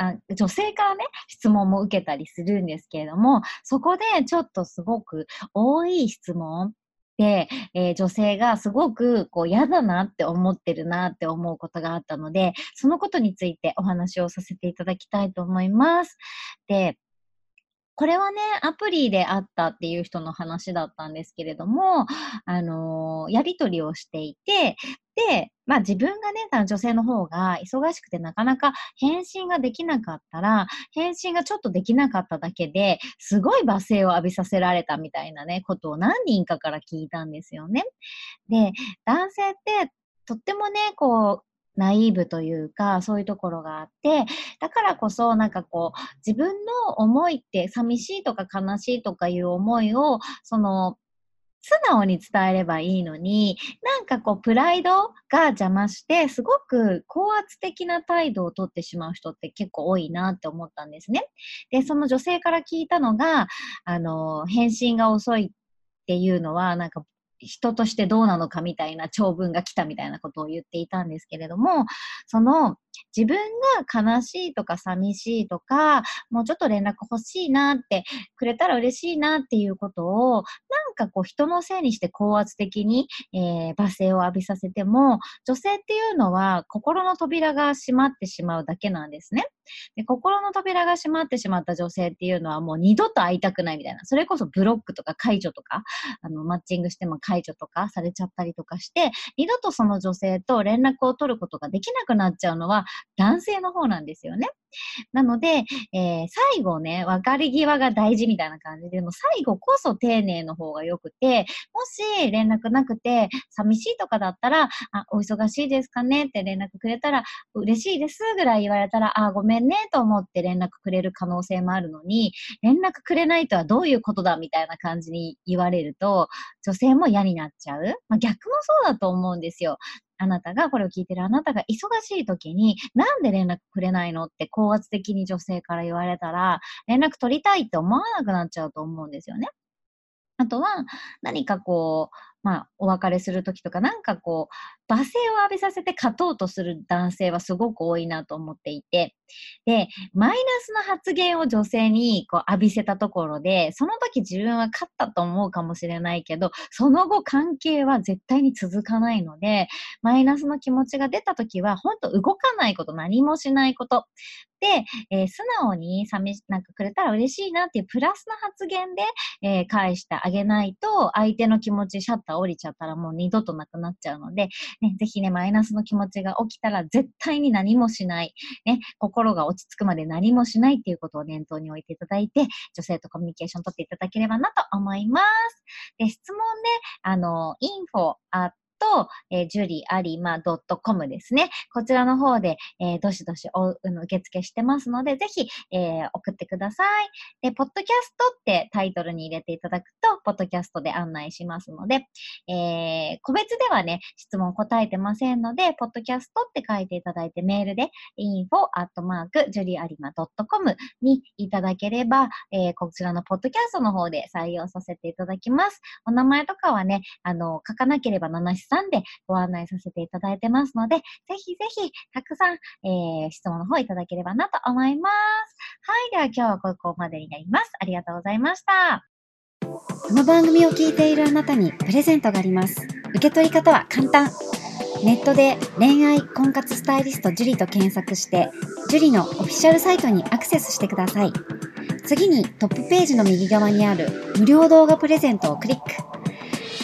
あ女性からね、質問も受けたりするんですけれども、そこでちょっとすごく多い質問で、えー、女性がすごくこう嫌だなって思ってるなって思うことがあったので、そのことについてお話をさせていただきたいと思います。で、これはね、アプリであったっていう人の話だったんですけれども、あのー、やりとりをしていて、で、まあ自分がね、女性の方が忙しくてなかなか返信ができなかったら、返信がちょっとできなかっただけで、すごい罵声を浴びさせられたみたいなね、ことを何人かから聞いたんですよね。で、男性ってとってもね、こう、ナイーブというか、そういうところがあって、だからこそなんかこう、自分の思いって寂しいとか悲しいとかいう思いを、その、素直に伝えればいいのに、なんかこう、プライドが邪魔して、すごく高圧的な態度をとってしまう人って結構多いなって思ったんですね。で、その女性から聞いたのが、あの、返信が遅いっていうのは、なんか人としてどうなのかみたいな長文が来たみたいなことを言っていたんですけれども、その自分が悲しいとか寂しいとか、もうちょっと連絡欲しいなってくれたら嬉しいなっていうことを、なんかこう人のせいにして高圧的に、えー、罵声を浴びさせても、女性っていうのは心の扉が閉まってしまうだけなんですね。で心の扉が閉まってしまった女性っていうのはもう二度と会いたくないみたいな。それこそブロックとか解除とか、あの、マッチングしても解除とかされちゃったりとかして、二度とその女性と連絡を取ることができなくなっちゃうのは男性の方なんですよね。なので、えー、最後ね、別れ際が大事みたいな感じで、も最後こそ丁寧の方が良くて、もし連絡なくて寂しいとかだったら、あ、お忙しいですかねって連絡くれたら、嬉しいですぐらい言われたら、あ、ごめんねと思って連絡くれる可能性もあるのに、連絡くれないとはどういうことだみたいな感じに言われると、女性も嫌になっちゃう。まあ、逆もそうだと思うんですよ。あなたが、これを聞いてるあなたが忙しい時に、なんで連絡くれないのって高圧的に女性から言われたら、連絡取りたいって思わなくなっちゃうと思うんですよね。あとは、何かこう、まあ、お別れするときとか、なんかこう、罵声を浴びさせて勝とうとする男性はすごく多いなと思っていて、で、マイナスの発言を女性にこう浴びせたところで、その時自分は勝ったと思うかもしれないけど、その後関係は絶対に続かないので、マイナスの気持ちが出た時は、本当動かないこと、何もしないこと。で、えー、素直に寂し、なんかくれたら嬉しいなっていうプラスの発言で、えー、返してあげないと、相手の気持ちシャッター降りちゃったらもう二度となくなっちゃうので、ね、ぜひね、マイナスの気持ちが起きたら絶対に何もしない。ね、心が落ち着くまで何もしないっていうことを念頭に置いていただいて、女性とコミュニケーション取っていただければなと思います。で、質問ね、あの、info と、えー、ジュリアリマ .com ですね。こちらの方で、えー、どしどしお受付してますので、ぜひ、えー、送ってください。で、ポッドキャストってタイトルに入れていただくと、ポッドキャストで案内しますので、えー、個別ではね、質問答えてませんので、ポッドキャストって書いていただいて、メールで info.juriarima.com にいただければ、えー、こちらのポッドキャストの方で採用させていただきます。お名前とかはね、あの、書かなければ七七さんでご案内させていただいてますので、ぜひぜひ、たくさん、えー、質問の方いただければなと思います。はい。では今日はここまでになります。ありがとうございました。この番組を聞いているあなたにプレゼントがあります。受け取り方は簡単。ネットで恋愛婚活スタイリスト樹と検索して、樹のオフィシャルサイトにアクセスしてください。次にトップページの右側にある無料動画プレゼントをクリック。